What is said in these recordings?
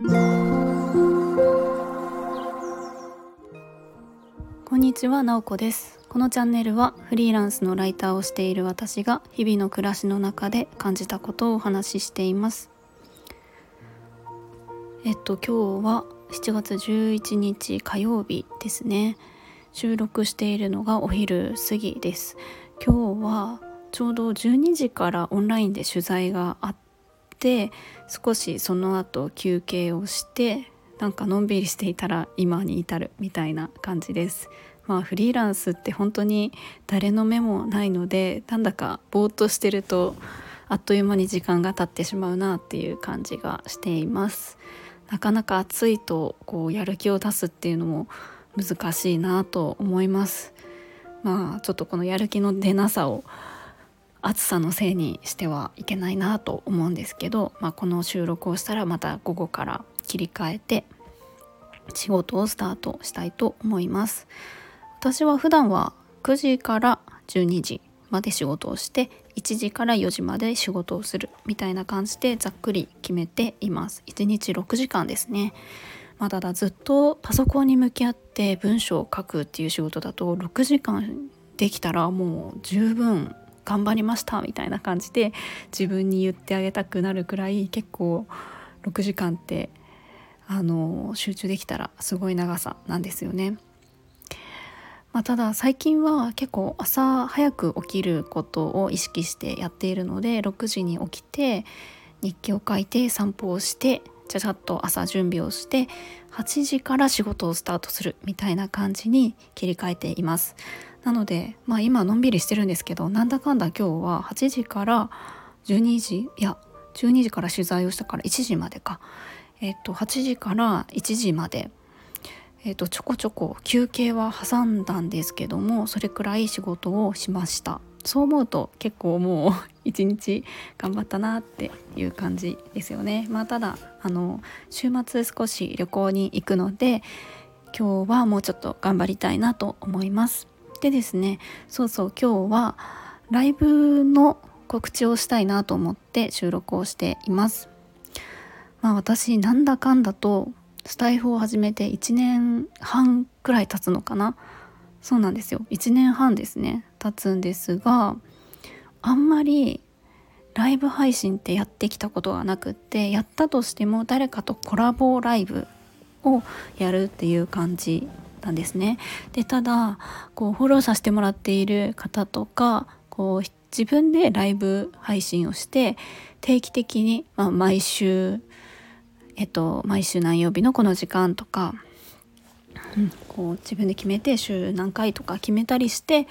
こんにちは、なおこです。このチャンネルはフリーランスのライターをしている私が日々の暮らしの中で感じたことをお話ししています。えっと今日は7月11日火曜日ですね。収録しているのがお昼過ぎです。今日はちょうど12時からオンラインで取材があって少しその後休憩をしてなんかのんびりしていたら今に至るみたいな感じです。まあフリーランスって本当に誰の目もないのでなんだかぼーっとしてるとあっという間に時間が経ってしまうなっていう感じがしています。なかなか暑いとこうやる気を出すっていうのも難しいなと思います。まあちょっとこのやる気の出なさを暑さのせいにしてはいけないなと思うんですけど、まあ、この収録をしたらまた午後から切り替えて仕事をスタートしたいと思います。私は普段は9時から12時まで仕事をして1時から4時まで仕事をするみたいな感じでざっくり決めています。1日6時間ですね。まあ、ただずっとパソコンに向き合って文章を書くっていう仕事だと6時間できたらもう十分頑張りましたみたいな感じで自分に言ってあげたくなるくらい結構6時間ってあの集中できたらすごい長さなんですよね。まあ、ただ最近は結構朝早く起きることを意識してやっているので6時に起きて日記を書いて散歩をしてちゃちゃっと朝準備をして8時から仕事をスタートするみたいな感じに切り替えていますなのでまあ今のんびりしてるんですけどなんだかんだ今日は8時から12時いや12時から取材をしたから1時までかえっと8時から1時までえっとちょこちょこ休憩は挟んだんですけどもそれくらい仕事をしましたそう思うと結構もう 一日頑張ったなっていう感じですよね。まあ、ただあの週末少し旅行に行くので今日はもうちょっと頑張りたいなと思います。でですねそうそう今日はライブの告知をしたいなと思って収録をしています。まあ私なんだかんだとスタイフを始めて1年半くらい経つのかなそうなんですよ1年半ですね経つんですがあんまりライブ配信ってやってきたことがなくってやったとしても誰かとコラボライブをやるっていう感じたんですね。でただこうフォローさせてもらっている方とかこう自分でライブ配信をして定期的に、まあ、毎週えっと毎週何曜日のこの時間とかうん、こう自分で決めて週何回とか決めたりして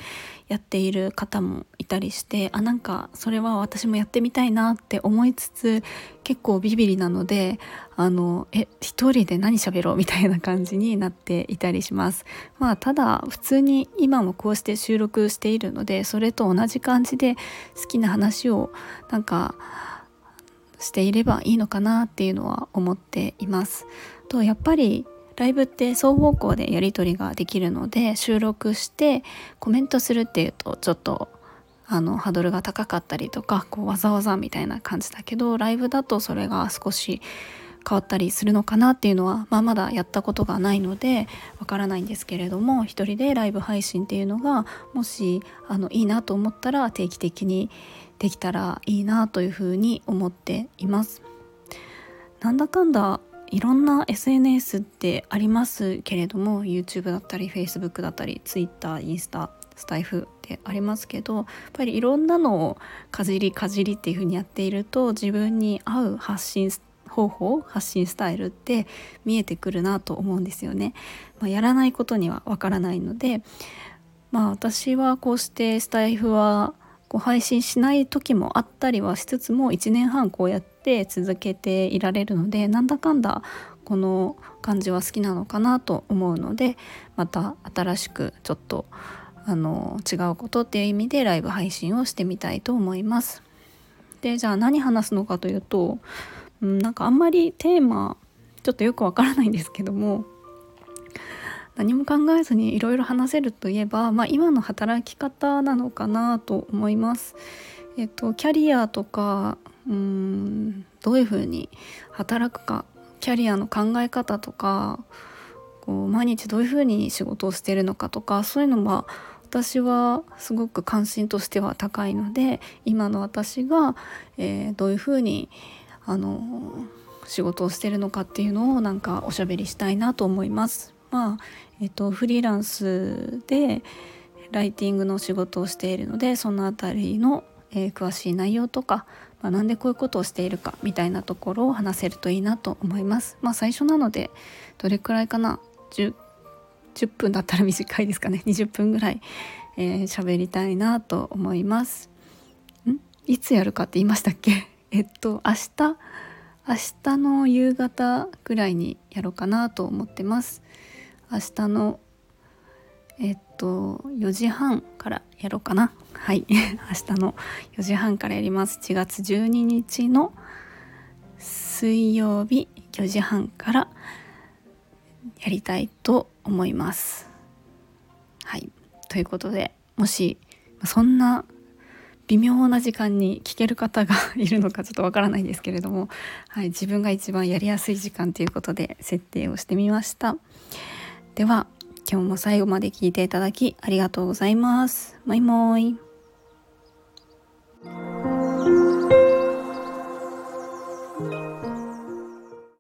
やっている方もいたりしてあなんかそれは私もやってみたいなって思いつつ結構ビビりなのであのえ一人で何喋ろう？みたいな感じになっていたりします。まあただ普通に今もこうして収録しているのでそれと同じ感じで好きな話をなんかしていればいいのかなっていうのは思っています。とやっぱりライブって双方向でやり取りができるので収録してコメントするっていうとちょっとあのハードルが高かったりとかこうわざわざみたいな感じだけどライブだとそれが少し変わったりするのかなっていうのは、まあ、まだやったことがないのでわからないんですけれども一人でライブ配信っていうのがもしあのいいなと思ったら定期的にできたらいいなというふうに思っています。なんだかんだいろんな SNS ってありますけれども YouTube だったり Facebook だったり Twitter インスタスタイフってありますけどやっぱりいろんなのをかじりかじりっていう風にやっていると自分に合う発信方法発信スタイルって見えてくるなと思うんですよね。まあ、やらないことにはわからないのでまあ私はこうしてスタイフはこう配信しない時もあったりはしつつも1年半こうやって続けていられるのでなんだかんだこの感じは好きなのかなと思うのでまた新しくちょっとあの違うことっていう意味でライブ配信をしてみたいと思います。でじゃあ何話すのかというと、うん、なんかあんまりテーマちょっとよくわからないんですけども何も考えずにいろいろ話せるといえば、まあ、今の働き方なのかなと思います。えっと、キャリアとかうんどういうふうに働くかキャリアの考え方とかこう毎日どういうふうに仕事をしてるのかとかそういうのは私はすごく関心としては高いので今の私が、えー、どういうふうにあの仕事をしてるのかっていうのをなんかおしゃべりしたいなと思います。まあえっと、フリーランスでライティングの仕事をしているのでその辺りの、えー、詳しい内容とか、まあ、なんでこういうことをしているかみたいなところを話せるといいなと思います。まあ、最初なのでどれくらいかな？10, 10分だったら 短いですかね20分ぐらい喋、えー、りたいなと思います。ん？いつやるかって言いましたっけ？えっと明日明日の夕方ぐらいにやろうかなと思ってます。明日のえっと4時半からやろうかな。はい。明日の4時半からやります。1月12日の水曜日4時半からやりたいと思います。はい。ということでもしそんな微妙な時間に聞ける方がいるのかちょっとわからないんですけれども、はい、自分が一番やりやすい時間ということで設定をしてみました。では今日も最後まで聞いていただきありがとうございます。もいもーい。